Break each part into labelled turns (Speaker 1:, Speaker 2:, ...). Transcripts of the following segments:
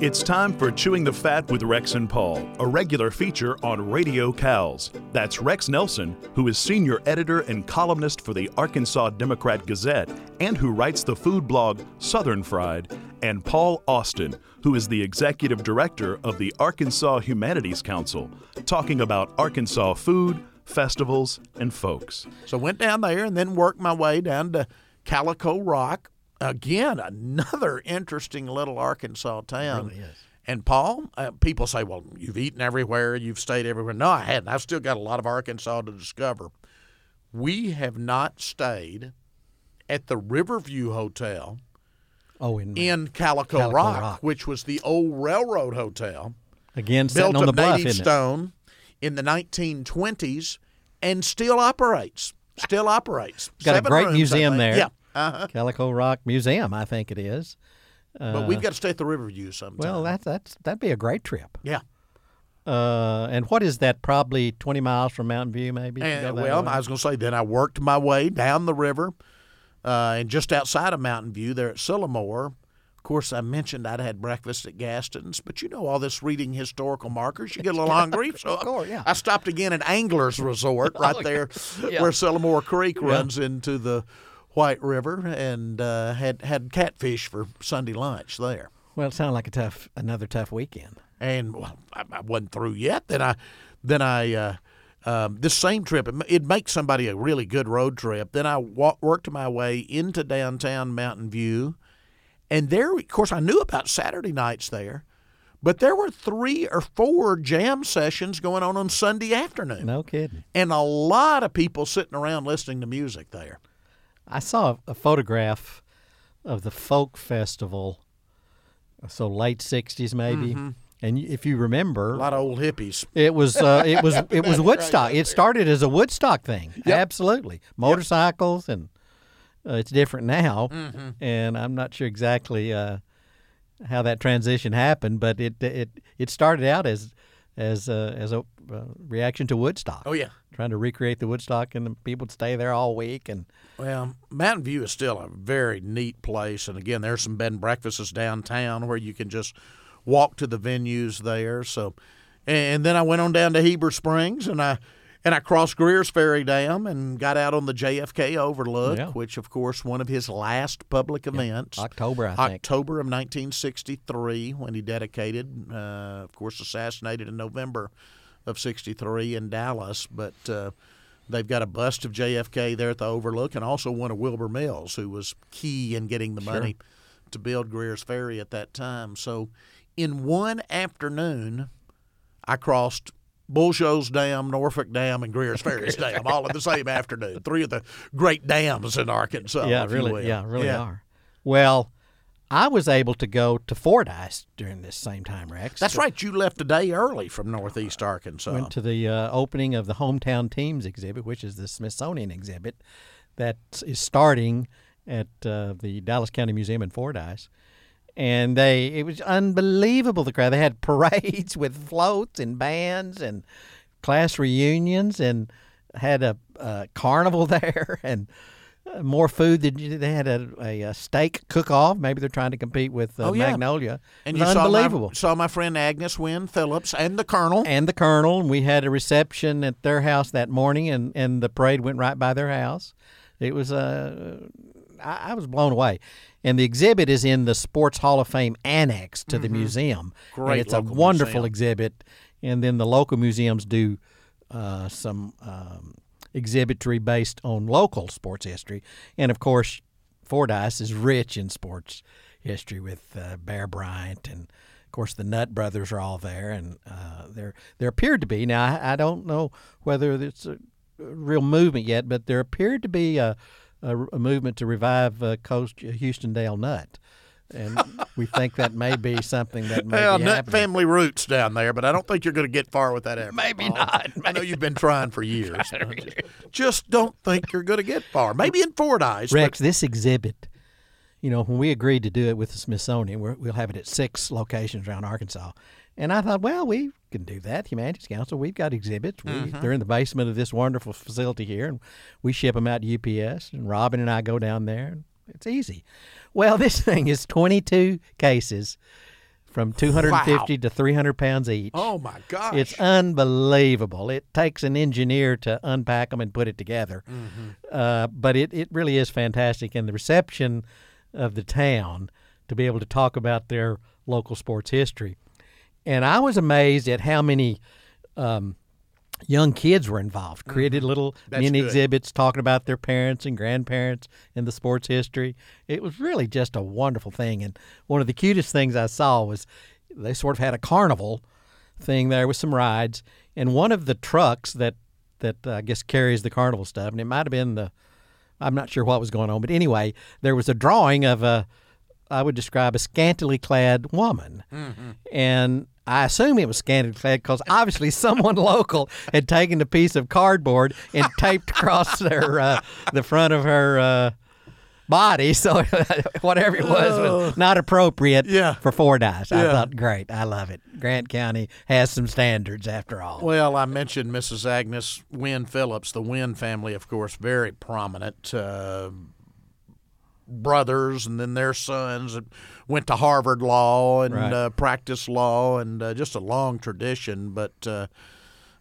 Speaker 1: It's time for Chewing the Fat with Rex and Paul, a regular feature on Radio CALS. That's Rex Nelson, who is senior editor and columnist for the Arkansas Democrat Gazette and who writes the food blog Southern Fried, and Paul Austin, who is the executive director of the Arkansas Humanities Council, talking about Arkansas food, festivals, and folks.
Speaker 2: So went down there and then worked my way down to Calico Rock. Again, another interesting little Arkansas town.
Speaker 3: really is.
Speaker 2: And Paul, uh, people say, "Well, you've eaten everywhere, you've stayed everywhere." No, I hadn't. I've still got a lot of Arkansas to discover. We have not stayed at the Riverview Hotel
Speaker 3: Oh, in,
Speaker 2: in Calico,
Speaker 3: Calico
Speaker 2: Rock,
Speaker 3: Rock.
Speaker 2: which was the old railroad hotel
Speaker 3: again
Speaker 2: built
Speaker 3: on the bluff,
Speaker 2: native stone in the 1920s and still operates. Still operates.
Speaker 3: Got a great
Speaker 2: rooms,
Speaker 3: museum there.
Speaker 2: Yeah. Uh-huh.
Speaker 3: Calico Rock Museum, I think it is.
Speaker 2: But we've got to stay at the Riverview sometime.
Speaker 3: Well, that's that's that'd be a great trip.
Speaker 2: yeah.
Speaker 3: Uh, and what is that? Probably twenty miles from Mountain View, maybe.
Speaker 2: And, well,
Speaker 3: way?
Speaker 2: I was going to say, then I worked my way down the river, uh, and just outside of Mountain View, there at Sylamore. Of course, I mentioned I'd had breakfast at Gaston's, but you know all this reading historical markers, you get a little hungry. So
Speaker 3: Of course, yeah.
Speaker 2: I stopped again at Anglers Resort right there,
Speaker 3: Yeah.
Speaker 2: where Sylamore Creek runs into the White River, and uh, had had catfish for Sunday lunch there.
Speaker 3: well, it sounded like a tough, another tough weekend.
Speaker 2: and well, I, I wasn't through yet. Then I, then I, uh, um, this same trip, it, it makes somebody a really good road trip. Then I wa- worked my way into downtown Mountain View, and there, of course, I knew about Saturday nights there, but there were three or four jam sessions going on on Sunday afternoon,
Speaker 3: No kidding.
Speaker 2: and a lot of people sitting around listening to music there.
Speaker 3: I saw a photograph of the folk festival, so late '60s maybe. And if you remember,
Speaker 2: Mm-hmm. A lot of old hippies.
Speaker 3: It was uh, it was it was Woodstock. It started as a Woodstock thing. Absolutely, motorcycles and uh, it's different now.
Speaker 2: Mm-hmm.
Speaker 3: And I'm not sure exactly uh, how that transition happened, but it it it started out as as uh, as a uh, reaction to Woodstock.
Speaker 2: Oh yeah.
Speaker 3: trying to recreate the Woodstock, and the people would stay there all week. And
Speaker 2: Well, Mountain View is still a very neat place, and again, there's some bed and breakfasts downtown where you can just walk to the venues there. So, and then I went on down to Heber Springs, and I and I crossed Greer's Ferry Dam and got out on the JFK Overlook,
Speaker 3: Yeah.
Speaker 2: which, of course, one of his last public events.
Speaker 3: October, I think.
Speaker 2: October of 1963, when he dedicated, uh, of course, assassinated in November of 63 in Dallas. But uh, they've got a bust of JFK there at the Overlook and also one of Wilbur Mills, who was key in getting the money to build Greer's Ferry at that time. So in one afternoon, I crossed Bull Shoals Dam, Norfork Dam, and Greer's Ferry's Dam all in the same afternoon. Three of the great dams in Arkansas.
Speaker 3: yeah, really, yeah, really
Speaker 2: Yeah.
Speaker 3: are. Well, I was able to go to Fordyce during this same time, Rex.
Speaker 2: That's right. You left a day early from Northeast Arkansas.
Speaker 3: went to the uh, opening of the Hometown Teams exhibit, which is the Smithsonian exhibit that is starting at uh, the Dallas County Museum in Fordyce. And they, it was unbelievable. The crowd. They had parades with floats and bands and class reunions, and had a, a carnival there and uh, more food than you- they had a, a, a steak cook-off. Maybe they're trying to compete with uh,
Speaker 2: Oh, yeah.
Speaker 3: Magnolia.
Speaker 2: and you saw
Speaker 3: unbelievable
Speaker 2: my, saw my friend Agnes Wynn Phillips and the Colonel.
Speaker 3: and the colonel. We had a reception at their house that morning, and, and the parade went right by their house. It was uh, I, I was blown away. And the exhibit is in the Sports Hall of Fame annex to the museum.
Speaker 2: Mm-hmm. Great
Speaker 3: and it's a wonderful
Speaker 2: museum.
Speaker 3: exhibit. And then the local museums do uh, some um, exhibitry based on local sports history. And of course, Fordyce is rich in sports history with uh, Bear Bryant and of course the Nutt brothers are all there and uh, there there appeared to be now I, I don't know whether it's a, a real movement yet but there appeared to be a, a, a movement to revive uh, Houston Dale Nutt and we think that may be something that may
Speaker 2: well,
Speaker 3: be
Speaker 2: Nutt
Speaker 3: happening.
Speaker 2: family roots down there, but I don't think you're going to get far with that effort.
Speaker 3: Maybe
Speaker 2: Paul.
Speaker 3: not.
Speaker 2: I know you've been trying for years. just, just don't think you're going to get far. Maybe in Fordyce. but-
Speaker 3: Rex, this exhibit, you know, when we agreed to do it with the Smithsonian, we're, we'll have it at six locations around Arkansas. And I thought, well, we can do that. Humanities Council, we've got exhibits. We,
Speaker 2: Mm-hmm.
Speaker 3: They're in the basement of this wonderful facility here, and we ship them out to UPS. And Robin and I go down there. And it's easy. Well, this thing is 22 cases from 250 to 300 pounds each.
Speaker 2: Oh my gosh!
Speaker 3: It's unbelievable. It takes an engineer to unpack them and put it together.
Speaker 2: Mm-hmm.
Speaker 3: Uh, but it, it really is fantastic. And the reception of the town to be able to talk about their local sports history. And I was amazed at how many um, young kids were involved, created little
Speaker 2: Mm-hmm. That's
Speaker 3: mini
Speaker 2: good.
Speaker 3: exhibits talking about their parents and grandparents and the sports history. It was really just a wonderful thing. And one of the cutest things I saw was they sort of had a carnival thing there with some rides, and one of the trucks that that uh, I guess carries the carnival stuff, and it might have been the I'm not sure what was going on, but anyway, there was a drawing of a I would describe a scantily clad woman, and I assume it was scantily clad because obviously someone local had taken a piece of cardboard and taped across their uh, the front of her. Uh, Body, so whatever it was was not appropriate
Speaker 2: Yeah.
Speaker 3: for Fordyce. I
Speaker 2: Yeah.
Speaker 3: thought, great, I love it. Grant County has some standards after all.
Speaker 2: Well, I mentioned Mrs. Agnes Wynn Phillips, the Wynn family, of course, very prominent. Uh, brothers and then their sons that went to Harvard Law and
Speaker 3: Right.
Speaker 2: uh, practiced law and uh, just a long tradition. But uh,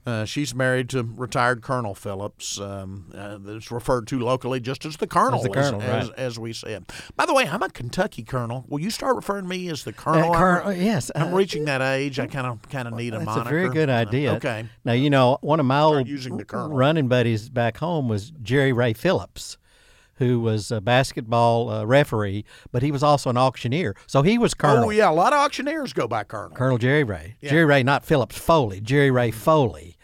Speaker 2: uh, she's married to retired Colonel Phillips. Um, uh, that's referred to locally just as the Colonel,
Speaker 3: the Colonel,
Speaker 2: as,
Speaker 3: right.
Speaker 2: as, as we said. By the way, I'm a Kentucky Colonel. Will you start referring to me as the
Speaker 3: Uh,
Speaker 2: Colonel?
Speaker 3: Colonel- yes,
Speaker 2: I'm
Speaker 3: uh,
Speaker 2: reaching that age. I kind of kind of need a
Speaker 3: That's
Speaker 2: moniker.
Speaker 3: a very good idea.
Speaker 2: Okay.
Speaker 3: Now you know one of my old
Speaker 2: using the
Speaker 3: running buddies back home was Jerry Ray Phillips, who was a basketball uh, referee, but he was also an auctioneer. So he was Colonel.
Speaker 2: Oh yeah, a lot of auctioneers go by Colonel.
Speaker 3: Colonel Jerry Ray. Jerry Ray, not Phillips Foley. Jerry Ray Foley.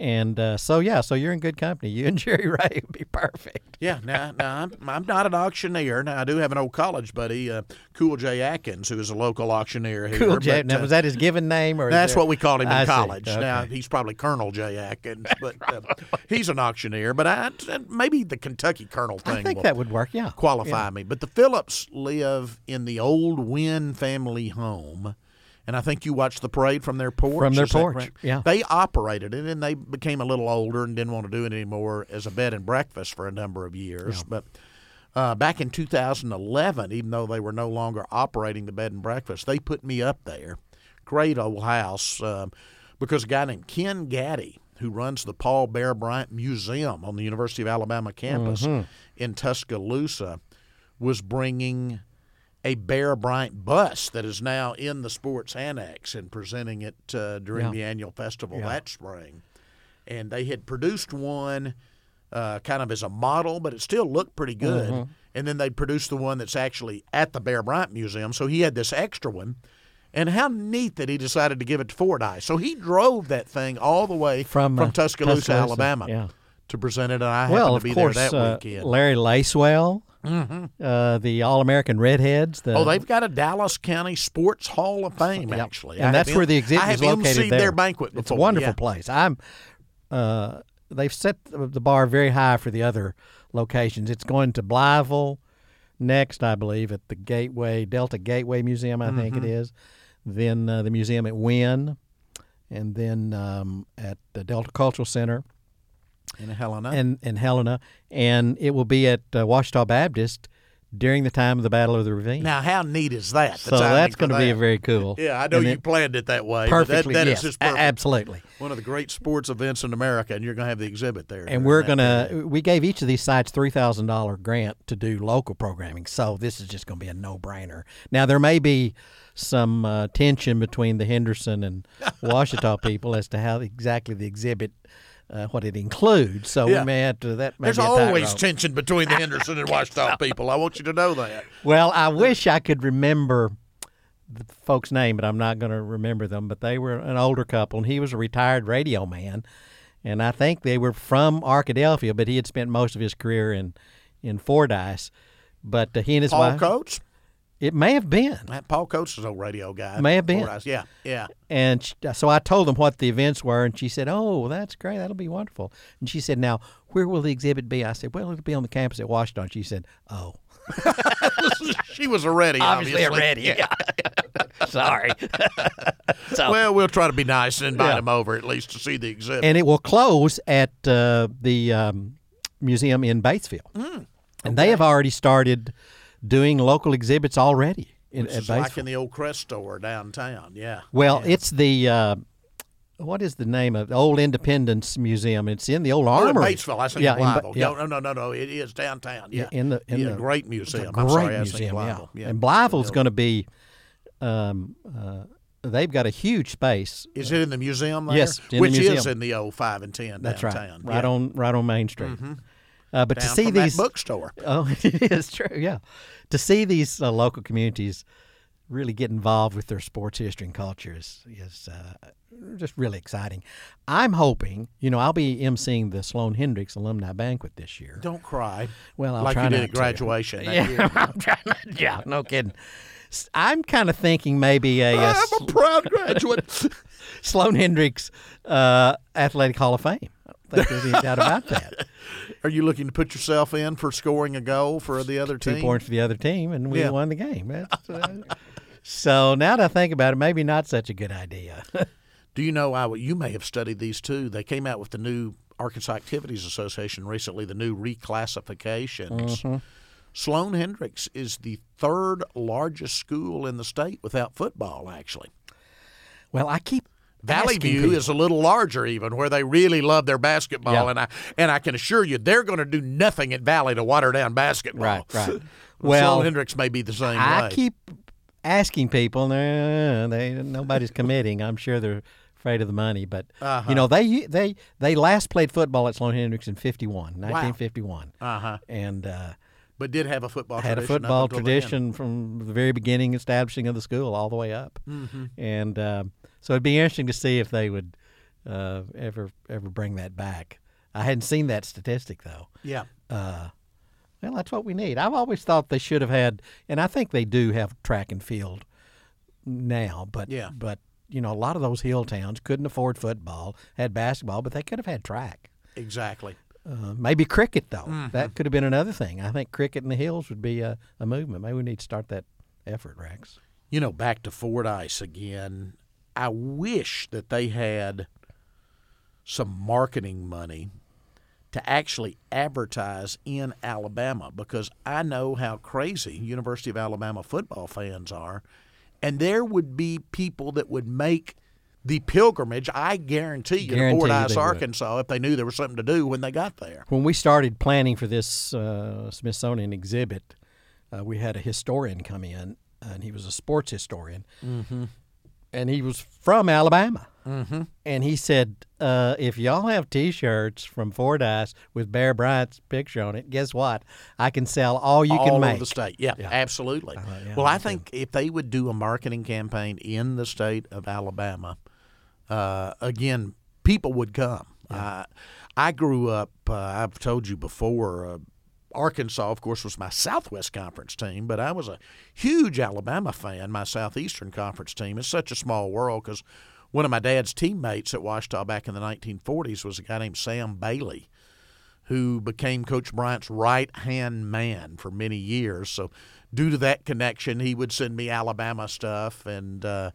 Speaker 3: And uh, so yeah, so you're in good company. You and Jerry Ray would be perfect.
Speaker 2: Yeah, now, now I'm, I'm not an auctioneer. Now I do have an old college buddy, uh, Cool J Atkins, who is a local auctioneer here.
Speaker 3: Cool, Jay.
Speaker 2: but,
Speaker 3: Now
Speaker 2: uh,
Speaker 3: was that his given name, or
Speaker 2: That's
Speaker 3: there-
Speaker 2: what we called him in
Speaker 3: I
Speaker 2: college. Now he's probably Colonel J Atkins, but uh, he's an auctioneer. But I, maybe the Kentucky Colonel thing
Speaker 3: I think
Speaker 2: will
Speaker 3: that would work. Yeah.
Speaker 2: qualify me. But the Phillips live in the old Wynn family home. And I think you watched the parade from their porch.
Speaker 3: From their porch,
Speaker 2: correct?
Speaker 3: yeah.
Speaker 2: They operated it, and they became a little older and didn't want to do it anymore as a bed and breakfast for a number of years. But uh, back in 2011, even though they were no longer operating the bed and breakfast, they put me up there. Great old house. Um, because a guy named Ken Gaddy, who runs the Paul Bear Bryant Museum on the University of Alabama campus in Tuscaloosa, was bringing a Bear Bryant bus that is now in the Sports Annex and presenting it uh, during
Speaker 3: Yeah.
Speaker 2: the annual festival
Speaker 3: Yeah.
Speaker 2: that spring. And they had produced one uh, kind of as a model, but it still looked pretty good.
Speaker 3: Mm-hmm.
Speaker 2: And then they produced the one that's actually at the Bear Bryant Museum. So he had this extra one. And how neat that he decided to give it to Fordyce. So he drove that thing all the way
Speaker 3: From,
Speaker 2: from,
Speaker 3: uh,
Speaker 2: Tuscaloosa,
Speaker 3: Tuscaloosa,
Speaker 2: Alabama,
Speaker 3: yeah.
Speaker 2: to present it. And I
Speaker 3: well,
Speaker 2: happened to be
Speaker 3: course,
Speaker 2: there that
Speaker 3: uh,
Speaker 2: weekend.
Speaker 3: Larry Lacewell, uh, the All American Redheads. The,
Speaker 2: Oh, they've got a Dallas County Sports Hall of Fame,
Speaker 3: Yep.
Speaker 2: actually.
Speaker 3: and
Speaker 2: I
Speaker 3: that's
Speaker 2: have
Speaker 3: where the exhibit
Speaker 2: I
Speaker 3: is
Speaker 2: have
Speaker 3: located
Speaker 2: emceed
Speaker 3: there.
Speaker 2: their banquet before.
Speaker 3: It's a wonderful
Speaker 2: yeah.
Speaker 3: place. I'm. Uh, they've set the bar very high for the other locations. It's going to Blytheville next, I believe, at the Gateway Delta Gateway Museum. I think it
Speaker 2: Mm-hmm.
Speaker 3: is. Then uh, the museum at Wynn, and then um, at the Delta Cultural Center
Speaker 2: In Helena.
Speaker 3: and in Helena, and it will be at uh, Ouachita Baptist during the time of the Battle of the Ravine.
Speaker 2: now, how neat is that?
Speaker 3: so that's going to be very cool.
Speaker 2: Yeah, I know
Speaker 3: And
Speaker 2: you planned it that way.
Speaker 3: perfectly.
Speaker 2: That, that is
Speaker 3: yes,
Speaker 2: just perfect.
Speaker 3: absolutely.
Speaker 2: One of the great sports events in America, and you're going to have the exhibit there.
Speaker 3: And we're gonna we gave each of these sites three thousand dollar grant to do local programming. So this is just gonna be a no brainer. Now there may be some uh, tension between the Henderson and Ouachita people as to how exactly the exhibit uh, what it includes. So
Speaker 2: Yeah.
Speaker 3: we may have to that.
Speaker 2: There's always tension between the Henderson and Ouachita people. I want you to know that.
Speaker 3: Well, I wish I could remember the folks' name, but I'm not going to remember them. But they were an older couple, and he was a retired radio man, and I think they were from Arkadelphia, but he had spent most of his career in in Fordyce. But uh, he and his
Speaker 2: Paul
Speaker 3: wife,
Speaker 2: Coates.
Speaker 3: It may have been,
Speaker 2: That Paul Coates is a radio guy.
Speaker 3: May have been.
Speaker 2: Yeah, yeah.
Speaker 3: and sh so I told them what the events were, and she said, "Oh, that's great. That'll be wonderful." And she said, "Now, where will the exhibit be?" I said, "Well, it'll be on the campus at Washington." She said, "Oh."
Speaker 2: she was a ready, obviously.
Speaker 3: already. Yeah. Sorry. so,
Speaker 2: Well, we'll try to be nice and invite
Speaker 3: Yeah.
Speaker 2: him over at least to see the exhibit.
Speaker 3: and it will close at uh, the um, museum in Batesville.
Speaker 2: Hmm,
Speaker 3: And they have already started doing local exhibits already. in,
Speaker 2: Which is like in the old Crest store downtown. Yeah.
Speaker 3: Well,
Speaker 2: Yeah.
Speaker 3: it's the uh, what is the name of the old Independence Museum? It's in the old
Speaker 2: Oh, in
Speaker 3: armory.
Speaker 2: Batesville. I think
Speaker 3: yeah, in
Speaker 2: Blytheville.
Speaker 3: yeah.
Speaker 2: No, no, no, no. It is downtown. Yeah.
Speaker 3: in the in
Speaker 2: yeah,
Speaker 3: the
Speaker 2: great museum.
Speaker 3: great
Speaker 2: I'm sorry,
Speaker 3: museum, yeah.
Speaker 2: Yeah.
Speaker 3: And Blytheville's going to be, um, uh, they've got a huge space.
Speaker 2: Is it in the museum there?
Speaker 3: Yes,
Speaker 2: Which is in the old five and ten
Speaker 3: That's right, right
Speaker 2: yeah.
Speaker 3: on right on Main Street. Uh, but
Speaker 2: Down
Speaker 3: to see these
Speaker 2: bookstore.
Speaker 3: Oh, it is true. Yeah, to see these uh, local communities really get involved with their sports history and culture is, is uh, just really exciting. I'm hoping, you know, I'll be emceeing the Sloan-Hendrix Alumni Banquet this year.
Speaker 2: Don't cry.
Speaker 3: Well, I'll
Speaker 2: like
Speaker 3: try
Speaker 2: you did at
Speaker 3: to.
Speaker 2: graduation.
Speaker 3: Yeah, I'm trying not, yeah, no kidding. I'm kind of thinking maybe a,
Speaker 2: I'm a proud graduate.
Speaker 3: Sloan-Hendrix uh, Athletic Hall of Fame. I don't think there's any doubt about that.
Speaker 2: Are you looking to put yourself in for scoring a goal for the other
Speaker 3: Two
Speaker 2: team?
Speaker 3: points for the other team, and we
Speaker 2: Yeah.
Speaker 3: won the game. Uh, so now that I think about it, maybe not such a good idea.
Speaker 2: Do you know? I you may have studied these too. They came out with the new Arkansas Activities Association recently. The new reclassifications.
Speaker 3: Mm-hmm.
Speaker 2: Sloan-Hendrix is the third largest school in the state without football. Actually,
Speaker 3: well, I keep
Speaker 2: Valley View
Speaker 3: people-
Speaker 2: is a little larger, even where they really love their basketball,
Speaker 3: Yeah.
Speaker 2: and I and I can assure you they're going to do nothing at Valley to water down basketball.
Speaker 3: Right, right.
Speaker 2: well,
Speaker 3: Well,
Speaker 2: Hendrix may be the same
Speaker 3: I
Speaker 2: way.
Speaker 3: keep asking people, and they're- nobody's committing. I'm sure they're afraid of the money, but
Speaker 2: Uh-huh.
Speaker 3: you know they they they last played football at Sloan-Hendrix in 51, 1951,
Speaker 2: uh-huh.
Speaker 3: and uh,
Speaker 2: But did have a football
Speaker 3: had a
Speaker 2: tradition up
Speaker 3: football tradition from the very beginning, establishing of the school all the way up,
Speaker 2: Mm-hmm.
Speaker 3: and um, so it'd be interesting to see if they would uh, ever ever bring that back. I hadn't seen that statistic though.
Speaker 2: Yeah.
Speaker 3: Uh, well, that's what we need. I've always thought they should have had, and I think they do have track and field now. But
Speaker 2: Yeah.
Speaker 3: but you know, a lot of those hill towns couldn't afford football, had basketball, but they could have had track.
Speaker 2: Exactly.
Speaker 3: Uh, maybe cricket though.
Speaker 2: Mm-hmm.
Speaker 3: That could have been another thing. I think cricket in the hills would be a, a movement. Maybe we need to start that effort, Rex.
Speaker 2: You know, back to Fordyce again. I wish that they had some marketing money to actually advertise in Alabama because I know how crazy University of Alabama football fans are. And there would be people that would make the pilgrimage, I guarantee you,
Speaker 3: Guarantee
Speaker 2: to Fordyce,
Speaker 3: they would.
Speaker 2: Arkansas, if they knew there was something to do when they got there.
Speaker 3: When we started planning for this uh, Smithsonian exhibit, uh, we had a historian come in, and he was a sports historian, mm-hmm. and he was from Alabama. Mm-hmm. And he said, uh, "If y'all have T-shirts from Fordyce with Bear Bryant's picture on it, guess what? I can sell all you
Speaker 2: all
Speaker 3: can make."
Speaker 2: the state. Yeah, absolutely.
Speaker 3: yeah,
Speaker 2: well,
Speaker 3: me
Speaker 2: I think if they would do a marketing campaign in the state of Alabama, uh, again, people would come. Uh, I grew up. Uh, I've told you before. Uh, Arkansas, of course, was my Southwest Conference team, but I was a huge Alabama fan. My Southeastern Conference team. It's such a small world because one of my dad's teammates at Ouachita back in the 1940s was a guy named Sam Bailey who became Coach Bryant's right hand man for many years. So, due to that connection, he would send me Alabama stuff. And uh,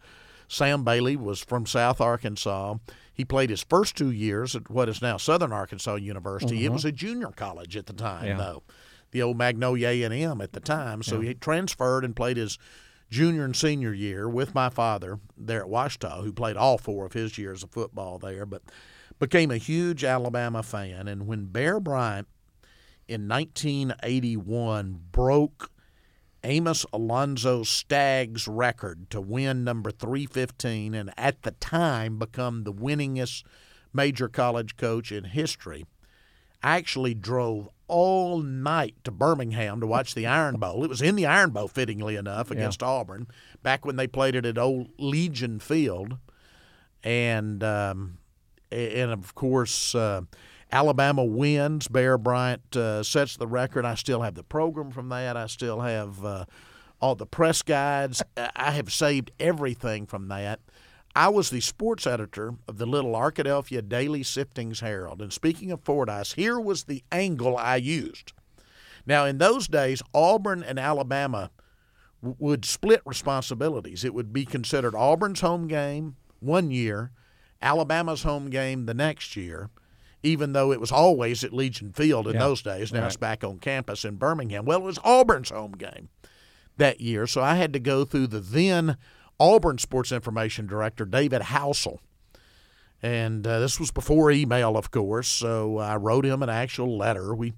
Speaker 2: Sam Bailey was from South Arkansas. He played his first two years at what is now Southern Arkansas University. It uh-huh. was a junior college at the time,
Speaker 3: Yeah.
Speaker 2: though, the old Magnolia A and M at the time. So he transferred and played his junior and senior year with my father there at Ouachita, who played all four of his years of football there, but became a huge Alabama fan. And when Bear Bryant in 1981 broke Amos Alonzo Stagg's record to win number 315 and at the time become the winningest major college coach in history, I actually drove all night to Birmingham to watch the Iron Bowl. It was in the Iron Bowl, fittingly enough, against Auburn, back when they played it at Old Legion Field. And, um, and of course, uh, Alabama wins. Bear Bryant uh, sets the record. I still have the program from that. I still have uh, all the press guides. I have saved everything from that. I was the sports editor of the little Arkadelphia Daily Siftings Herald. And speaking of Fordyce, here was the angle I used. Now, in those days, Auburn and Alabama w- would split responsibilities. It would be considered Auburn's home game one year, Alabama's home game the next year, even though it was always at Legion Field in
Speaker 3: Yeah.
Speaker 2: those days. Now it's back on campus in Birmingham. Well, it was Auburn's home game. that year. So I had to go through the then Auburn sports information director, David Housel. And uh, this was before email, of course. So I wrote him an actual letter. We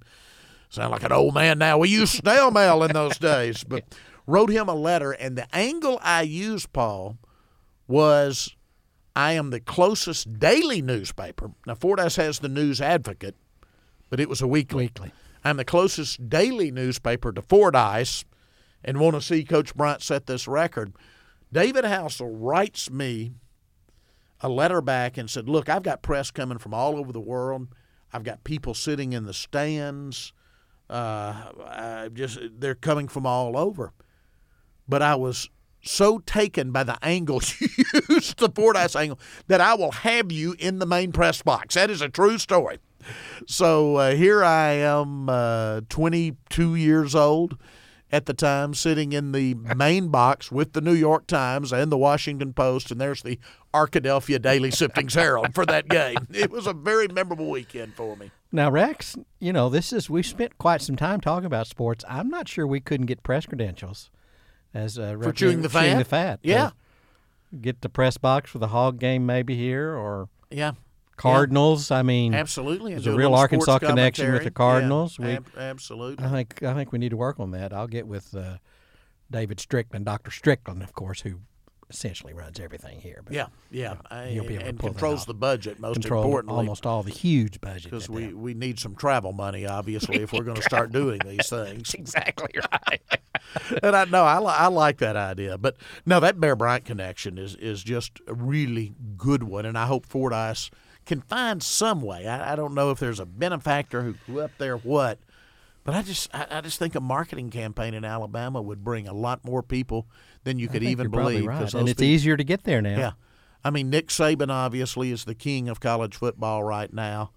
Speaker 2: sound like an old man now. We used snail mail in those days, but wrote him a letter. And the angle I used, Paul, was I am the closest daily newspaper. Now, Fordyce has the News Advocate, but it was a weekly.
Speaker 3: Weekly.
Speaker 2: I'm the closest daily newspaper to Fordyce and want to see Coach Bryant set this record. David Housel writes me a letter back and said, Look, I've got press coming from all over the world. I've got people sitting in the stands. Uh, I just they're coming from all over. But I was so taken by the angle you used, the Fordyce angle, that I will have you in the main press box. That is a true story. So uh, here I am, uh, 22 years old at the time, sitting in the main box with the New York Times and the Washington Post, and there's the Arkadelphia Daily Siftings Herald for that game. It was a very memorable weekend for me.
Speaker 3: Now, Rex, you know, this is we've spent quite some time talking about sports. I'm not sure we couldn't get press credentials as uh,
Speaker 2: for chewing the fat.
Speaker 3: the fat,
Speaker 2: yeah.
Speaker 3: Get the press box for the Hog game maybe here or
Speaker 2: yeah.
Speaker 3: Cardinals. Yeah. I mean,
Speaker 2: absolutely.
Speaker 3: There's a real a Arkansas connection with the Cardinals.
Speaker 2: Yeah, we, ab- absolutely.
Speaker 3: I think I think we need to work on that. I'll get with uh, David Strickland, Doctor Strickland, of course, who essentially runs everything here.
Speaker 2: But, yeah, yeah,
Speaker 3: he'll be able
Speaker 2: and controls the budget. Most
Speaker 3: Control
Speaker 2: importantly,
Speaker 3: almost all the huge budget
Speaker 2: because we, we need some travel money, obviously, if we're going to start doing these things.
Speaker 3: exactly right.
Speaker 2: and I know I, I like that idea, but no, that Bear Bryant connection is is just a really good one, and I hope Fordyce can find some way. I, I don't know if there's a benefactor who grew up there, what. But I just, I, I, just think a marketing campaign in Alabama would bring a lot more people than you could even believe.
Speaker 3: Right. And it's people, easier to get there now.
Speaker 2: Yeah, I mean Nick Saban obviously is the king of college football right now,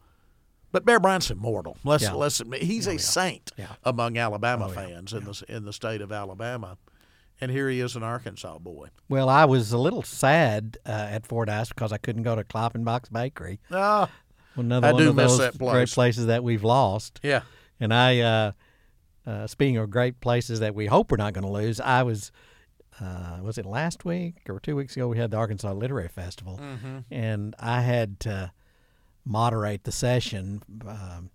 Speaker 2: but Bear Bryant's immortal. Let's
Speaker 3: yeah.
Speaker 2: let's admit he's
Speaker 3: oh,
Speaker 2: a
Speaker 3: yeah.
Speaker 2: saint
Speaker 3: yeah.
Speaker 2: among Alabama
Speaker 3: oh,
Speaker 2: fans in the in the state of Alabama. And here he is, an Arkansas boy.
Speaker 3: Well, I was a little sad uh, at Fordyce because I couldn't go to Klappenbach's Bakery.
Speaker 2: Oh,
Speaker 3: another
Speaker 2: I
Speaker 3: one
Speaker 2: do
Speaker 3: of
Speaker 2: miss
Speaker 3: those
Speaker 2: that place.
Speaker 3: great places that we've lost.
Speaker 2: Yeah.
Speaker 3: And I, uh, uh, speaking of great places that we hope we're not going to lose, I was, uh, was it last week or two weeks ago? We had the Arkansas Literary Festival,
Speaker 2: mm-hmm.
Speaker 3: and I had to moderate the session. Um,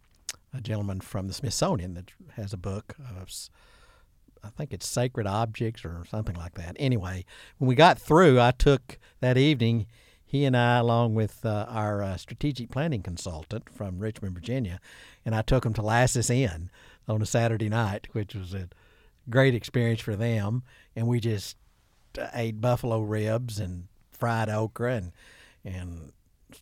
Speaker 3: a gentleman from the Smithsonian that has a book of, I think it's Sacred Objects or something like that. Anyway, when we got through, I took that evening he and I, along with uh, our uh, strategic planning consultant from Richmond, Virginia, and I took him to Lassis Inn on a Saturday night, which was a great experience for them. And we just ate buffalo ribs and fried okra and and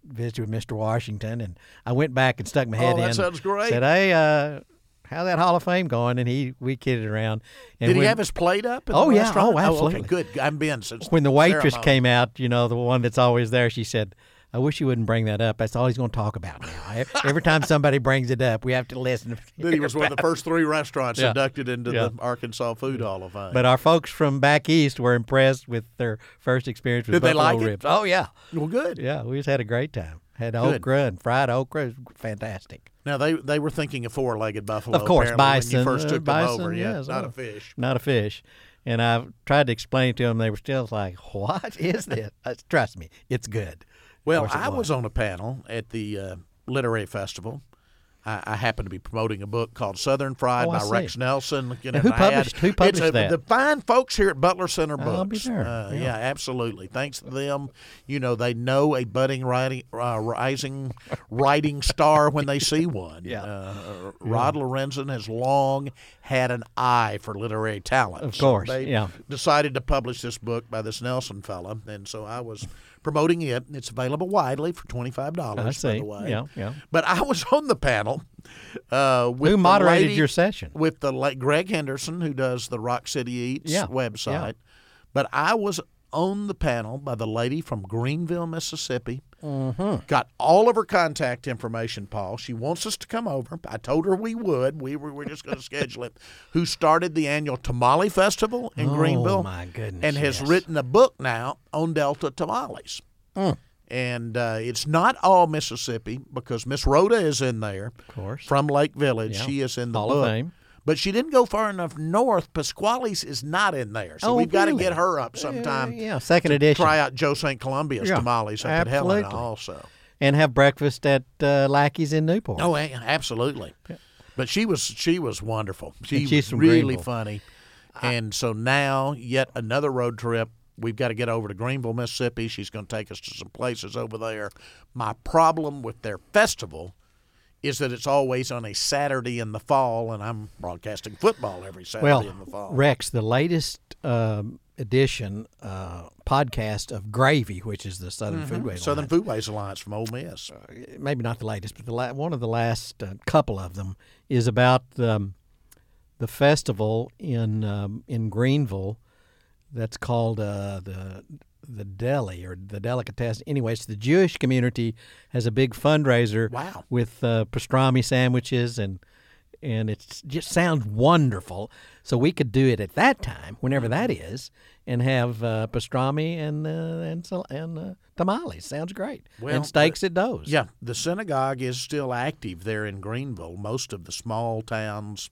Speaker 3: visited with Mr. Washington. And I went back and stuck my head
Speaker 2: oh, that
Speaker 3: in.
Speaker 2: sounds great.
Speaker 3: Said, "Hey, uh, how that Hall of Fame going?" And he we kidded around. And
Speaker 2: Did he have his plate up?
Speaker 3: Oh, yeah.
Speaker 2: restaurant?
Speaker 3: Oh, absolutely.
Speaker 2: okay, good. I've been since
Speaker 3: when the waitress
Speaker 2: ceremony.
Speaker 3: came out, you know, the one that's always there, she said, I wish you wouldn't bring that up. That's all he's going to talk about now. Every time somebody brings it up, we have to listen.
Speaker 2: That he was one of the first three restaurants
Speaker 3: Yeah.
Speaker 2: inducted into
Speaker 3: Yeah.
Speaker 2: the Arkansas Food Hall of Fame.
Speaker 3: But our folks from back east were impressed with their first experience with
Speaker 2: Did they
Speaker 3: buffalo
Speaker 2: like it?
Speaker 3: ribs. Oh, yeah.
Speaker 2: well, good.
Speaker 3: Yeah, we just had a great time. Had
Speaker 2: Good.
Speaker 3: okra and fried okra. It was fantastic.
Speaker 2: Now they they were thinking of four-legged buffalo.
Speaker 3: Of course, bison.
Speaker 2: When you first
Speaker 3: uh,
Speaker 2: took
Speaker 3: bison,
Speaker 2: them over, yeah,
Speaker 3: yes,
Speaker 2: not
Speaker 3: oh,
Speaker 2: a fish.
Speaker 3: Not a fish. And I tried to explain to them. They were still like, what is this? Uh, Trust me, it's good.
Speaker 2: Well,
Speaker 3: Of course it
Speaker 2: I was on a panel at the uh, literary festival. I, I happened to be promoting a book called Southern Fried
Speaker 3: Oh,
Speaker 2: by. Rex Nelson. You know,
Speaker 3: who
Speaker 2: and I had-
Speaker 3: published- who published
Speaker 2: a-
Speaker 3: that?
Speaker 2: The fine folks here at Butler Center Books.
Speaker 3: I'll be there.
Speaker 2: Uh,
Speaker 3: Yeah.
Speaker 2: yeah. absolutely. Thanks to them, you know, they know a budding writing, uh, rising writing star when they see one.
Speaker 3: Yeah.
Speaker 2: Uh, Rod Lorenzen has long had an eye for literary talent.
Speaker 3: Of
Speaker 2: So
Speaker 3: course,
Speaker 2: they
Speaker 3: yeah.
Speaker 2: decided to publish this book by this Nelson fella, and so I was promoting it. It's available widely for twenty five dollars. By the way,
Speaker 3: Yeah, yeah.
Speaker 2: But I was on the panel uh, with
Speaker 3: Who moderated
Speaker 2: lady-
Speaker 3: your session?
Speaker 2: with the late Greg Henderson, who does the Rock City Eats
Speaker 3: Yeah,
Speaker 2: website.
Speaker 3: yeah.
Speaker 2: But I was on the panel by the lady from Greenville, Mississippi.
Speaker 3: Mm-hmm.
Speaker 2: Got all of her contact information, Paul. She wants us to come over. I told her we would. We were, we're just going to schedule it. Who started the annual Tamale Festival in
Speaker 3: Oh,
Speaker 2: Greenville
Speaker 3: my goodness,
Speaker 2: and has
Speaker 3: yes.
Speaker 2: written a book now on Delta tamales.
Speaker 3: Mm.
Speaker 2: And uh, it's not all Mississippi because Miss Rhoda is in there
Speaker 3: Of course.
Speaker 2: from Lake Village.
Speaker 3: Yeah.
Speaker 2: She is in the
Speaker 3: Hall
Speaker 2: book.
Speaker 3: of Fame.
Speaker 2: But she didn't go far enough north. Pasquale's is not in there, so
Speaker 3: Oh,
Speaker 2: we've got to get her up sometime.
Speaker 3: yeah, second edition.
Speaker 2: Try out Joe St. Columbia's
Speaker 3: Yeah,
Speaker 2: tamales up at Helena
Speaker 3: absolutely.
Speaker 2: also.
Speaker 3: and have breakfast at uh, Lackey's in Newport.
Speaker 2: Oh, absolutely. But she was she was wonderful. She
Speaker 3: she's
Speaker 2: was really
Speaker 3: Greenville.
Speaker 2: funny. And so now yet another road trip. We've got to get over to Greenville, Mississippi. She's going to take us to some places over there. My problem with their festival is that it's always on a Saturday in the fall, and I'm broadcasting football every Saturday
Speaker 3: well,
Speaker 2: in the fall.
Speaker 3: Rex, the latest um, edition uh, podcast of Gravy, which is the Southern
Speaker 2: Mm-hmm. Southern
Speaker 3: Alliance,
Speaker 2: Foodways Alliance from Ole Miss.
Speaker 3: maybe not the latest, but the la- one of the last uh, couple of them is about um, the festival in um, in Greenville that's called uh, the the deli or the delicatessen. Anyways, the Jewish community has a big fundraiser
Speaker 2: Wow.
Speaker 3: with uh, pastrami sandwiches and and it just sounds wonderful. So we could do it at that time, whenever that is, and have uh, pastrami and uh, and and uh, tamales. Sounds great.
Speaker 2: Well,
Speaker 3: and steaks at those.
Speaker 2: Yeah, the synagogue is still active there in Greenville. Most of the small towns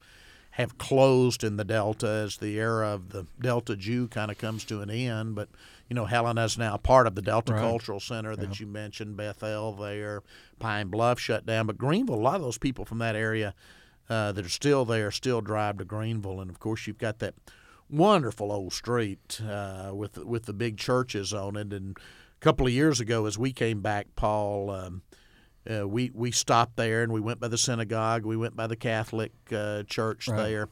Speaker 2: have closed in the Delta as the era of the Delta Jew kind of comes to an end. But, you know, Helena's now part of the Delta
Speaker 3: Right.
Speaker 2: Cultural Center that you mentioned, Bethel there, Pine Bluff shut down. But Greenville, a lot of those people from that area uh, that are still there still drive to Greenville. And, of course, you've got that wonderful old street uh, with with the big churches on it. And a couple of years ago, as we came back, Paul, um, uh, we we stopped there and we went by the synagogue. We went by the Catholic uh, church
Speaker 3: Right.
Speaker 2: there.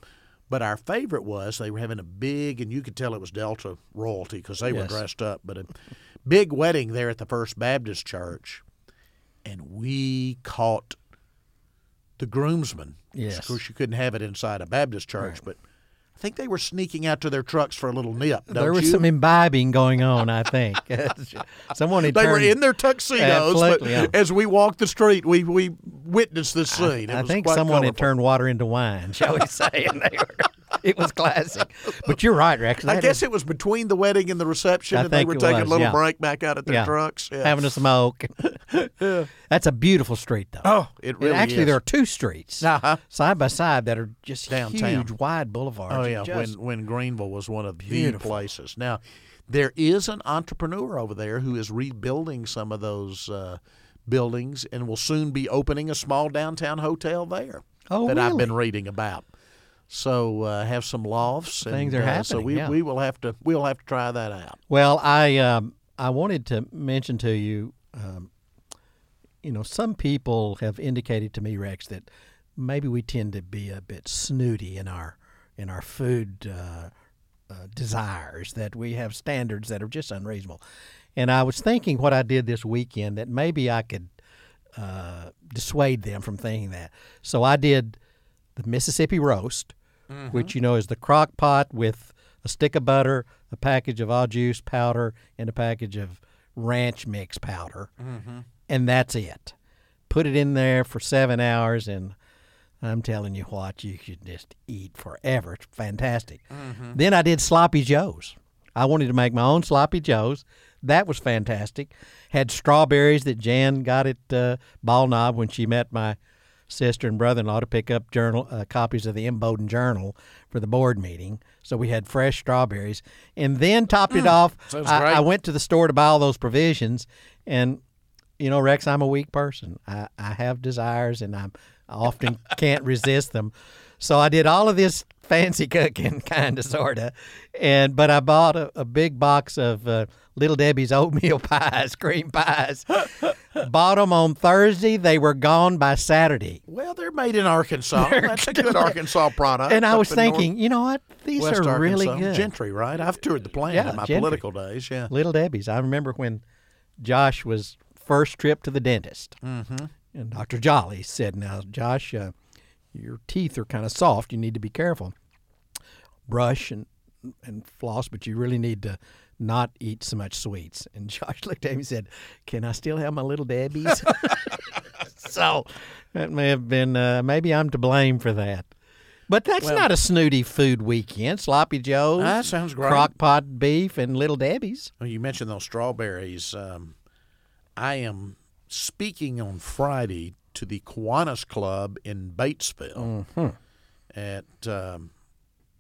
Speaker 2: But our favorite was they were having a big, and you could tell it was Delta royalty because they were dressed up. But a big wedding there at the First Baptist Church, and we caught the groomsmen.
Speaker 3: Yes.
Speaker 2: Of course, you couldn't have it inside a Baptist church, but I think they were sneaking out to their trucks for a little nip. Don't
Speaker 3: there was
Speaker 2: you?
Speaker 3: some imbibing going on. I think someone had
Speaker 2: They were in their tuxedos,
Speaker 3: Absolutely,
Speaker 2: but
Speaker 3: yeah.
Speaker 2: as we walked the street, we we witnessed this scene. It
Speaker 3: I think someone had turned water into wine, shall we say? And they were, it was classic. But you're right, Rex.
Speaker 2: I guess
Speaker 3: is-
Speaker 2: it was between the wedding and the reception,
Speaker 3: I
Speaker 2: and they were taking
Speaker 3: was,
Speaker 2: a little
Speaker 3: yeah.
Speaker 2: break back out at their
Speaker 3: yeah,
Speaker 2: trucks. Yeah.
Speaker 3: having a smoke. That's a beautiful street, though.
Speaker 2: oh, it
Speaker 3: And
Speaker 2: really
Speaker 3: actually,
Speaker 2: is.
Speaker 3: there are two streets
Speaker 2: Uh-huh.
Speaker 3: side by side that are just
Speaker 2: Downtown.
Speaker 3: huge, wide boulevards.
Speaker 2: Oh yeah,
Speaker 3: just-
Speaker 2: when when Greenville was one of the
Speaker 3: Beautiful.
Speaker 2: places. Now, there is an entrepreneur over there who is rebuilding some of those uh, buildings and will soon be opening a small downtown hotel there.
Speaker 3: Oh,
Speaker 2: that I've been reading about. So uh, have some lofts.
Speaker 3: Things
Speaker 2: and,
Speaker 3: are
Speaker 2: uh, So we,
Speaker 3: yeah.
Speaker 2: we will have to we'll have to try that out.
Speaker 3: Well, I um, I wanted to mention to you, um, you know, some people have indicated to me, Rex, that maybe we tend to be a bit snooty in our in our food uh, uh, desires. That we have standards that are just unreasonable. And I was thinking what I did this weekend that maybe I could uh, dissuade them from thinking that. So I did the Mississippi roast, Mm-hmm. which you know is the crock pot with a stick of butter, a package of au jus powder, and a package of ranch mix powder, mm-hmm. and that's it. Put it in there for seven hours, and I'm telling you what, you should just eat forever. It's fantastic. Mm-hmm. Then I did sloppy joes. I wanted to make my own sloppy joes. That was fantastic. Had strawberries that Jan got at uh, Bald Knob when she met my sister and brother-in-law to pick up journal uh, copies of the Imboden Journal for the board meeting. So we had fresh strawberries, and then topped it off. I. I went to the store to buy all those provisions, and you know, Rex, I'm a weak person. I, I have desires, and I'm, I often can't resist them. So I did all of this fancy cooking, kind of, sort of, and but I bought a, a big box of uh, Little Debbie's oatmeal pies, cream pies. bought them on Thursday. They were gone by Saturday.
Speaker 2: Well, they're made in Arkansas. That's a good Arkansas product.
Speaker 3: And I was
Speaker 2: in
Speaker 3: thinking, you know what? These
Speaker 2: West
Speaker 3: are really good.
Speaker 2: Gentry, right? I've toured the plant
Speaker 3: Yeah,
Speaker 2: in my
Speaker 3: Gentry.
Speaker 2: political days. Yeah.
Speaker 3: Little Debbie's. I remember when Josh was first trip to the dentist, mm-hmm. and Dr. Jolly said, "Now, Josh, uh, your teeth are kind of soft. You need to be careful. Brush and and floss, but you really need to." Not eat so much sweets. And Josh looked at me and said, Can I still have my little Debbie's? so that may have been, uh, maybe I'm to blame for that. But that's
Speaker 2: Well-
Speaker 3: not a snooty food weekend. Sloppy Joe's,
Speaker 2: That sounds great.
Speaker 3: crock pot beef, and little Debbie's.
Speaker 2: Well, you mentioned those strawberries. Um, I am speaking on Friday to the Kiwanis Club in Batesville.
Speaker 3: Mm-hmm.
Speaker 2: at um,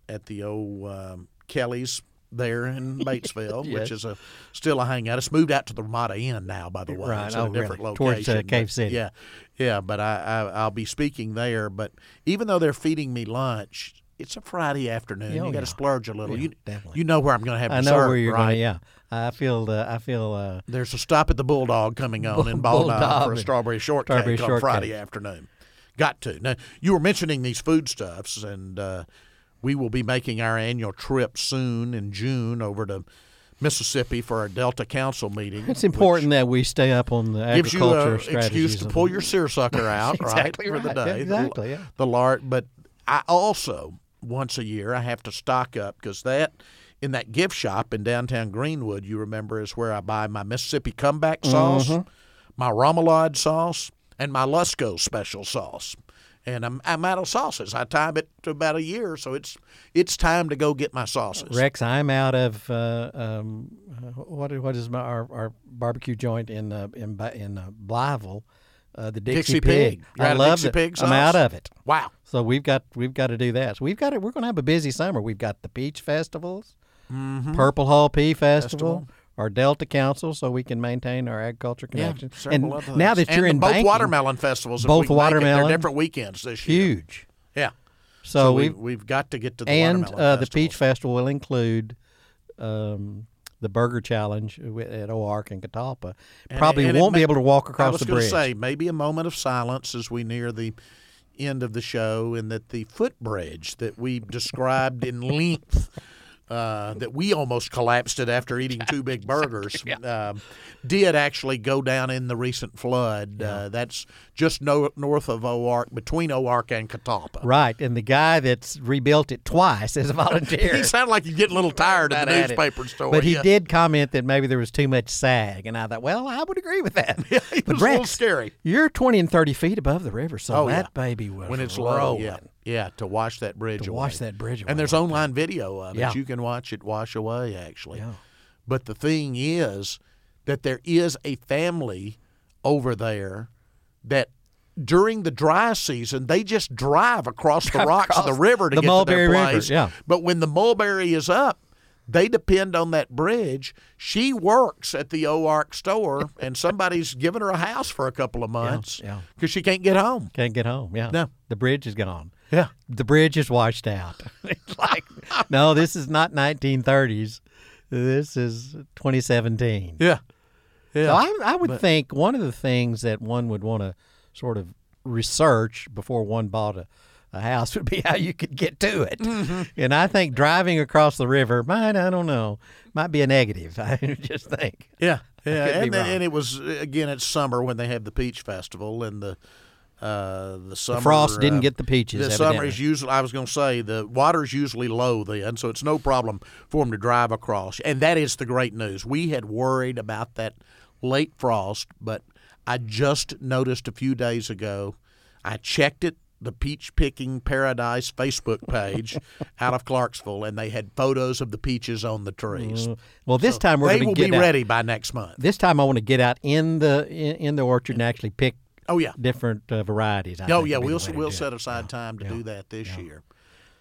Speaker 2: at the old um, Kelly's there in Batesville,
Speaker 3: Yes.
Speaker 2: which is a still a hangout. It's moved out to the Ramada Inn now, by the way.
Speaker 3: Right.
Speaker 2: It's
Speaker 3: Oh,
Speaker 2: a different
Speaker 3: really? Towards, uh,
Speaker 2: location.
Speaker 3: Cave City.
Speaker 2: Yeah, yeah. But I, I I'll be speaking there. But even though they're feeding me lunch, it's a Friday afternoon.
Speaker 3: Oh,
Speaker 2: you got
Speaker 3: yeah.
Speaker 2: to splurge a little.
Speaker 3: Yeah,
Speaker 2: you
Speaker 3: definitely.
Speaker 2: you know where I'm going to have
Speaker 3: I know where you're
Speaker 2: right?
Speaker 3: going. Yeah, I feel. Uh, I feel. Uh,
Speaker 2: There's a stop at the Bulldog coming on in
Speaker 3: Bull-
Speaker 2: Bald Knob
Speaker 3: for
Speaker 2: a strawberry shortcake
Speaker 3: strawberry
Speaker 2: on
Speaker 3: shortcake.
Speaker 2: Friday afternoon. Got to. Now, you were mentioning these foodstuffs, and uh, we will be making our annual trip soon in June over to Mississippi for our Delta Council meeting.
Speaker 3: it's important that we stay up on the
Speaker 2: which gives you
Speaker 3: agriculture
Speaker 2: an
Speaker 3: strategies.
Speaker 2: excuse to pull your seersucker out,
Speaker 3: Exactly
Speaker 2: right, for the day.
Speaker 3: Exactly, yeah.
Speaker 2: The lard, but I also once a year I have to stock up because that in that gift shop in downtown Greenwood, you remember, is where I buy my Mississippi comeback sauce,
Speaker 3: Mm-hmm.
Speaker 2: my Remoulade sauce, and my Lusco special sauce. And I'm, I'm out of sauces. I time it to about a year, so it's it's time to go get my sauces.
Speaker 3: Rex, I'm out of uh, um, what what is my our, our barbecue joint in uh, in in uh, Blytheville, uh, the Dixie,
Speaker 2: Dixie Pig. You're
Speaker 3: I love it.
Speaker 2: Pig
Speaker 3: I'm out of it.
Speaker 2: Wow.
Speaker 3: So we've got we've got to do that. So we've got it. We're going to have a busy summer. We've got the Peach Festivals, Purple Hull Pea Festival,
Speaker 2: Festival.
Speaker 3: Our Delta Council, so we can maintain our agriculture connection.
Speaker 2: several
Speaker 3: and now that you're
Speaker 2: And
Speaker 3: in
Speaker 2: both
Speaker 3: banking,
Speaker 2: watermelon festivals,
Speaker 3: both
Speaker 2: we can it,
Speaker 3: watermelon,
Speaker 2: they're different weekends this year.
Speaker 3: huge.
Speaker 2: Yeah.
Speaker 3: So,
Speaker 2: So,
Speaker 3: we
Speaker 2: we've, we've got to get to the
Speaker 3: and
Speaker 2: watermelon
Speaker 3: uh, the Peach. Festival will include um, the Burger Challenge at Oark and Catalpa. Probably
Speaker 2: and it
Speaker 3: won't be able to walk across.
Speaker 2: I
Speaker 3: across
Speaker 2: was
Speaker 3: the
Speaker 2: gonna
Speaker 3: bridge.
Speaker 2: say maybe a moment of silence as we near the end of the show, and that the footbridge that we described in length. Uh, that we almost collapsed it after eating two big burgers. um, did actually go down in the recent flood. Uh, that's just no, north of Oark, between Oark and Catalpa.
Speaker 3: Right, and the guy that's rebuilt it twice as a volunteer.
Speaker 2: He sounded like he's getting a little tired of the
Speaker 3: at it.
Speaker 2: newspaper story.
Speaker 3: But he
Speaker 2: Yeah.
Speaker 3: did comment that maybe there was too much sag, and I thought, well, I would agree with that.
Speaker 2: Yeah, it
Speaker 3: but
Speaker 2: was a little scary.
Speaker 3: You're 20 and 30 feet above the river, so
Speaker 2: Oh,
Speaker 3: that
Speaker 2: yeah.
Speaker 3: baby was
Speaker 2: when it's
Speaker 3: rolling.
Speaker 2: low. Yeah, yeah, to wash that bridge
Speaker 3: To
Speaker 2: away.
Speaker 3: wash that bridge away
Speaker 2: And there's online video of
Speaker 3: Yeah.
Speaker 2: it. You can watch it wash away. Actually,
Speaker 3: Yeah.
Speaker 2: but the thing is that there is a family over there that. During the dry season, they just drive across the rocks of the river to
Speaker 3: the
Speaker 2: get
Speaker 3: Mulberry
Speaker 2: to their
Speaker 3: River,
Speaker 2: place.
Speaker 3: yeah.
Speaker 2: But when the mulberry is up, they depend on that bridge. She works at the Oark store, and somebody's giving her a house for a couple of months
Speaker 3: yeah.
Speaker 2: because she can't get home.
Speaker 3: Can't get home. Yeah.
Speaker 2: No.
Speaker 3: The bridge is gone.
Speaker 2: Yeah.
Speaker 3: The bridge is washed out. it's like, no, this is not 1930s. This is 2017.
Speaker 2: Yeah. Yeah.
Speaker 3: So I, I would think one of the things that one would want to sort of research before one bought a, a house would be how you could get to it.
Speaker 2: Mm-hmm.
Speaker 3: And I think driving across the river might, I don't know, might be a negative. I just think.
Speaker 2: Yeah, yeah, and, and it was again it's summer when they have the peach festival and the uh, the summer.
Speaker 3: frost didn't
Speaker 2: uh,
Speaker 3: get the peaches,
Speaker 2: The summer is usually. I was going to say the water's usually low then, so it's no problem for them to drive across. And that is the great news. We had worried about that late frost, but I just noticed a few days ago. I checked it. The Peach Picking Paradise Facebook page out of Clarksville, and they had photos of the peaches on the trees.
Speaker 3: Well, this time we're
Speaker 2: they
Speaker 3: going
Speaker 2: will
Speaker 3: to
Speaker 2: be
Speaker 3: out.
Speaker 2: ready by next month.
Speaker 3: This time I want to get out in the in, in the orchard and actually pick
Speaker 2: Oh yeah.
Speaker 3: different uh, varieties. I
Speaker 2: Oh yeah, we'll
Speaker 3: the way to
Speaker 2: we'll set aside time to
Speaker 3: yeah,
Speaker 2: do that this year.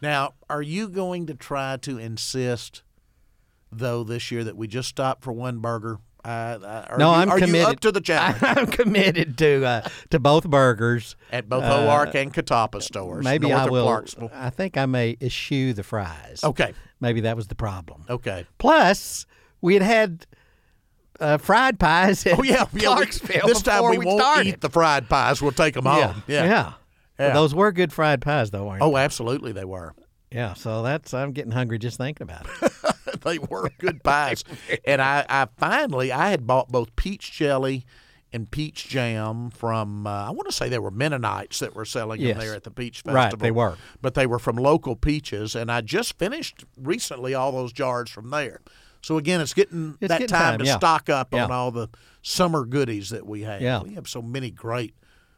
Speaker 2: Now, are you going to try to insist, though, this year that we just stop for one burger? Uh, are
Speaker 3: No,
Speaker 2: you,
Speaker 3: I'm
Speaker 2: are
Speaker 3: committed.
Speaker 2: you up to the challenge
Speaker 3: I'm committed to uh, to both burgers.
Speaker 2: at both
Speaker 3: Uh,
Speaker 2: Oark and Catalpa stores?
Speaker 3: Maybe I will. I think I may eschew the fries.
Speaker 2: Okay,
Speaker 3: Maybe that was the problem.
Speaker 2: okay.
Speaker 3: Plus, we had had uh, fried pies.
Speaker 2: Oh yeah,
Speaker 3: Clarksville
Speaker 2: this time we,
Speaker 3: we
Speaker 2: won't
Speaker 3: started.
Speaker 2: eat the fried pies. We'll take them
Speaker 3: yeah.
Speaker 2: home. Yeah.
Speaker 3: yeah,
Speaker 2: Yeah.
Speaker 3: Those were good fried pies, though, weren't
Speaker 2: Oh, absolutely, they were.
Speaker 3: Yeah. So that's I'm getting hungry just thinking about it.
Speaker 2: they were good pies. and I, I finally I had bought both peach jelly and peach jam from uh, I want to say they were Mennonites that were selling
Speaker 3: Yes.
Speaker 2: them there at the peach festival.
Speaker 3: Right,
Speaker 2: festival.
Speaker 3: they were.
Speaker 2: but they were from local peaches, and I just finished recently all those jars from there. So again, it's getting
Speaker 3: It's
Speaker 2: that
Speaker 3: getting
Speaker 2: time,
Speaker 3: time,
Speaker 2: to
Speaker 3: yeah.
Speaker 2: stock up on all the summer goodies that we have.
Speaker 3: Yeah.
Speaker 2: We have so many great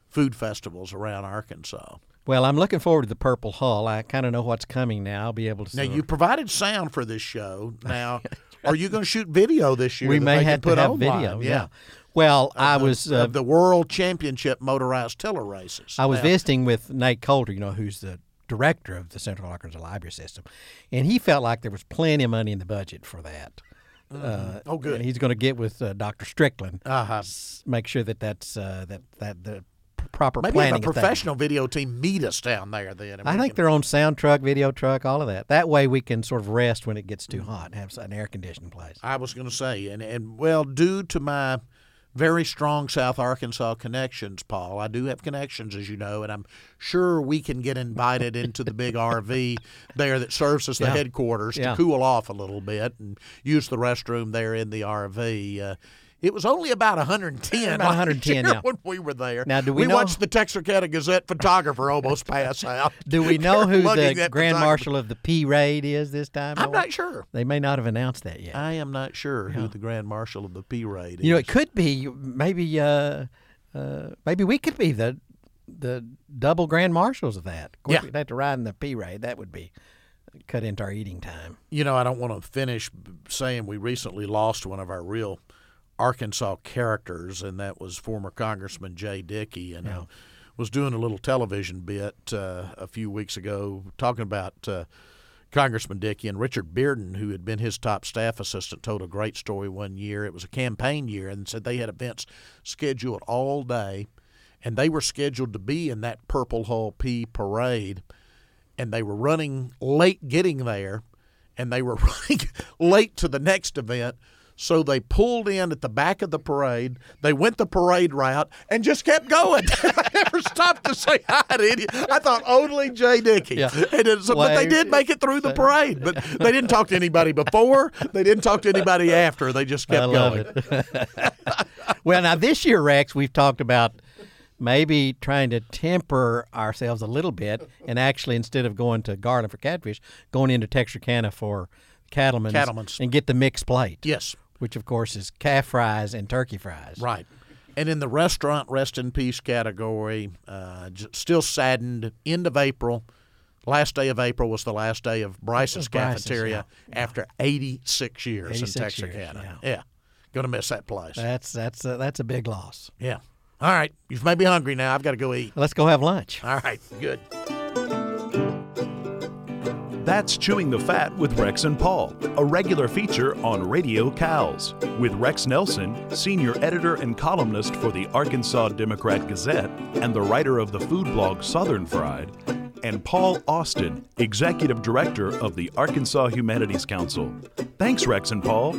Speaker 2: food festivals around Arkansas.
Speaker 3: Well, I'm looking forward to the Purple Hull. I kind of know what's coming now. I'll be able to.
Speaker 2: Now you provided sound for this show. Now, are you going to shoot video this year?
Speaker 3: we may have
Speaker 2: put
Speaker 3: to have
Speaker 2: online?
Speaker 3: video. Yeah. Well, I
Speaker 2: the-
Speaker 3: was uh,
Speaker 2: of the World Championship motorized tiller races.
Speaker 3: I was
Speaker 2: Now,
Speaker 3: visiting with Nate Coulter, you know, who's the director of the Central Arkansas Library System, and he felt like there was plenty of money in the budget for that. Uh,
Speaker 2: Oh, good.
Speaker 3: And he's going to get with uh, Dr. Strickland,
Speaker 2: Uh-huh.
Speaker 3: s- make sure that that's uh, that that the proper
Speaker 2: Maybe
Speaker 3: planning.
Speaker 2: have a professional video team meet us down there then.
Speaker 3: I think
Speaker 2: can-
Speaker 3: their own sound truck, video truck, all of that. That way we can sort of rest when it gets too hot and have an air conditioning place.
Speaker 2: I was going to say, and, and well, due to my very strong South Arkansas connections, Paul, I do have connections, as you know, and I'm sure we can get invited into the big RV there that serves as the
Speaker 3: Yeah.
Speaker 2: headquarters
Speaker 3: Yeah.
Speaker 2: to cool off a little bit and use the restroom there in the RV. Uh, it was only about 110.
Speaker 3: About 110,
Speaker 2: last year
Speaker 3: yeah.
Speaker 2: when we were there.
Speaker 3: Now, do we know-
Speaker 2: watched the Texarkana Gazette photographer almost pass out.
Speaker 3: Do we know who the Grand. Marshal of the P Raid is this time?
Speaker 2: I'm not sure.
Speaker 3: They may not have announced that yet.
Speaker 2: I am not sure who the Grand Marshal of the P Raid is.
Speaker 3: You know, it could be maybe uh, uh, maybe we could be the the double grand marshals of that. Of course,
Speaker 2: Yeah.
Speaker 3: we'd have to ride in the P raid. That would be cut into our eating time.
Speaker 2: you know, I don't want to finish saying we recently lost one of our real Arkansas characters, and that was former Congressman Jay Dickey. And I was doing a little television bit uh, a few weeks ago talking about uh, Congressman Dickey and Richard Bearden, who had been his top staff assistant, told a great story one year. It was a campaign year, and said they had events scheduled all day, and they were scheduled to be in that Purple Hull Pea parade and they were running late getting there and they were running late to the next event so they pulled in at the back of the parade. They went the parade route and just kept going. They never stopped to say hi to any. I thought only jay dickey.
Speaker 3: Yeah.
Speaker 2: and it's, but they did make it through the parade but they didn't talk to anybody before. They didn't talk to anybody after. They just kept
Speaker 3: I
Speaker 2: going.
Speaker 3: well, now this year, Rex, we've talked about maybe trying to temper ourselves a little bit, and actually instead of going to Garland for catfish, going into Texarkana for Cattlemen's. and get the mixed plate.
Speaker 2: yes
Speaker 3: which of course is calf fries and turkey fries.
Speaker 2: Right. And in the restaurant rest in peace category, uh, j- still saddened. End of April, last day of April was the last day of Bryce's
Speaker 3: Bryce's,
Speaker 2: cafeteria after 86 years
Speaker 3: 86
Speaker 2: in
Speaker 3: years, yeah.
Speaker 2: yeah. Gonna miss that place.
Speaker 3: That's that's a, that's a big loss.
Speaker 2: yeah. All right. You've made me hungry now. I've got to go eat.
Speaker 3: Let's go have lunch.
Speaker 2: All right. Good.
Speaker 1: That's Chewing the Fat with Rex and Paul, a regular feature on Radio CALS, with Rex Nelson, senior editor and columnist for the Arkansas Democrat Gazette and the writer of the food blog Southern Fried, and Paul Austin, executive director of the Arkansas Humanities Council. Thanks, Rex and Paul.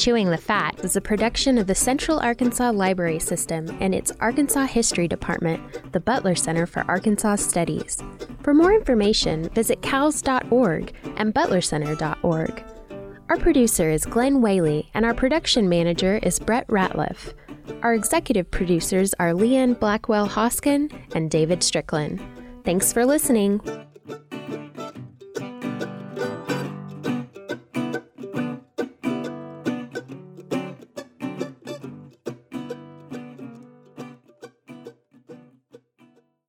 Speaker 4: Chewing the Fat is a production of the Central Arkansas Library System and its Arkansas History Department, the Butler Center for Arkansas Studies. For more information, visit cals.org and butlercenter.org. Our producer is Glenn Whaley, and our production manager is Brett Ratliff. Our executive producers are Leanne Blackwell Hoskin and David Strickland. Thanks for listening.